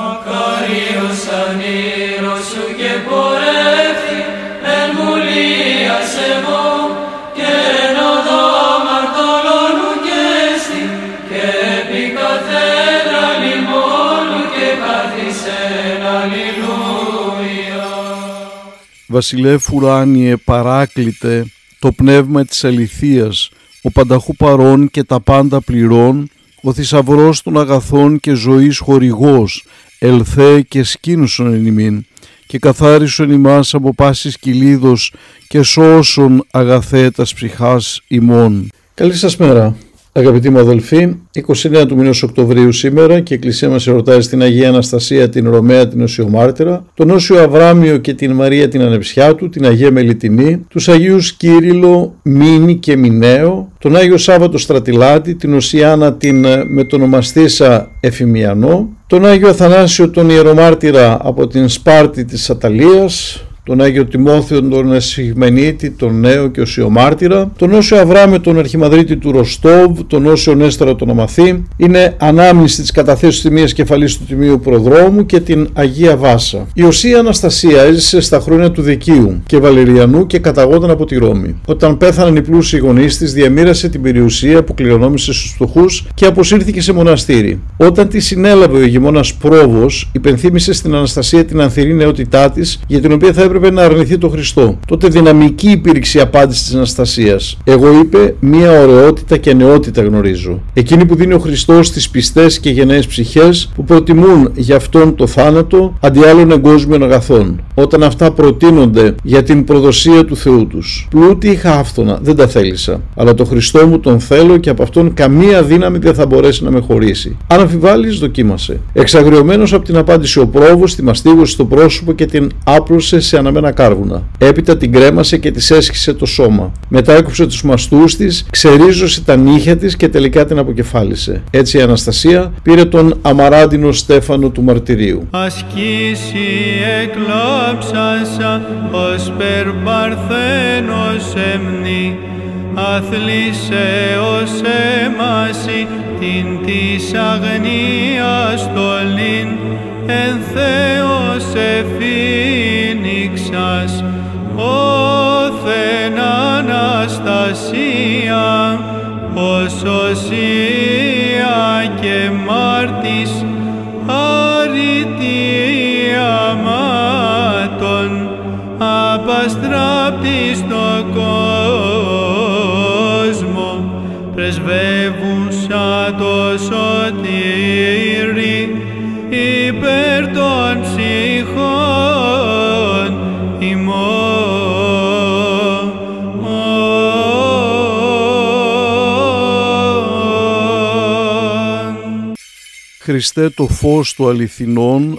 Καρίος ανήρος σου και πορεύθη εν βουλίας εγώ και εν οδό μαρτωλώνου και στη και επί καθένα λιμόνου και καθισεν αλληλούια. Βασιλεύ ουράνιε παράκλητε το πνεύμα της αληθείας, ο πανταχού παρών και τα πάντα πληρών, ο θησαυρός των αγαθών και ζωής χορηγός, ελθέ και σκήνουσον εν ημίν, και καθάρισον ημάς από πάσης κυλίδος και σώσον αγαθέτας ψυχάς ημών. Καλή σας μέρα. Αγαπητοί μου αδελφοί, 29 του μηνός Οκτωβρίου σήμερα και η Εκκλησία μας ερωτάει στην Αγία Αναστασία την Ρωμαία την Οσιομάρτυρα, τον Όσιο Αβράμιο και την Μαρία την Ανεψιά του, την Αγία Μελιτινή, τους Αγίους Κύριλο, Μίνη και Μινέο, τον Άγιο Σάββατο Στρατιλάτη, την Οσιάνα την ε, μετονομαστήσα Εφημιανό, τον Άγιο Αθανάσιο τον Ιερομάρτυρα από την Σπάρτη της Αταλίας, τον Άγιο Τιμόθεο τον Εσυγμενίτη, τον Νέο και Οσιομάρτυρα, τον Όσιο Αβράμιο τον Αρχιμαδρίτη του Ροστόβ, τον Όσιο Νέσταρα τον Αμαθή, είναι ανάμνηστη της καταθέσεως τιμίας κεφαλής του Τιμίου Προδρόμου και την Αγία Βάσα. Η Οσία Αναστασία έζησε στα χρόνια του Δικίου και Βαλεριανού και καταγόταν από τη Ρώμη. Όταν πέθαναν οι πλούσιοι γονείς της, διαμήρασε την περιουσία που κληρονόμησε στους φτωχούς και αποσύρθηκε σε μοναστήρι. Όταν τη συνέλαβε ο ηγεμόνας Πρόβος, υπενθύμησε στην Αναστασία την ανθυρή νεότητά της, για την οποία θα έπρεπε να αρνηθεί τον Χριστό. Τότε δυναμική υπήρξε η απάντηση της Αναστασίας. Εγώ είπε, μία ωραιότητα και νεότητα γνωρίζω. Εκείνη που δίνει ο Χριστός στι πιστές και γενναίες ψυχές που προτιμούν για αυτόν το θάνατο αντί άλλων εγκόσμιων αγαθών. Όταν αυτά προτείνονται για την προδοσία του Θεού τους. Πλούτη είχα άφθονα, δεν τα θέλησα. Αλλά το Χριστό μου τον θέλω και από αυτόν καμία δύναμη δεν θα μπορέσει να με χωρίσει. Αν αμφιβάλλεις, δοκίμασε. Εξαγριωμένος από την απάντηση ο πρόβος, τη μαστίγωσε στο πρόσωπο και την άπλωσε σε αναμένα κάρβουνα. Έπειτα την κρέμασε και της έσχισε το σώμα. Μετά έκοψε τους μαστούς της, ξερίζωσε τα νύχια της και τελικά την αποκεφάλισε. Έτσι η Αναστασία πήρε τον αμαράντινο Στέφανο του μαρτυρίου. Ασκήσει εκλόψασα ως περπαρθένος εμνή αθλήσε ως εμάση την της αγνίας στολήν εν Θεός εφήνιξας όθεν Αναστασία ως απαστράπτης το κόσμο πρεσβεύουσα το σωτήρι υπέρ των ψυχών ημών. Χριστέ το φως του αληθινών,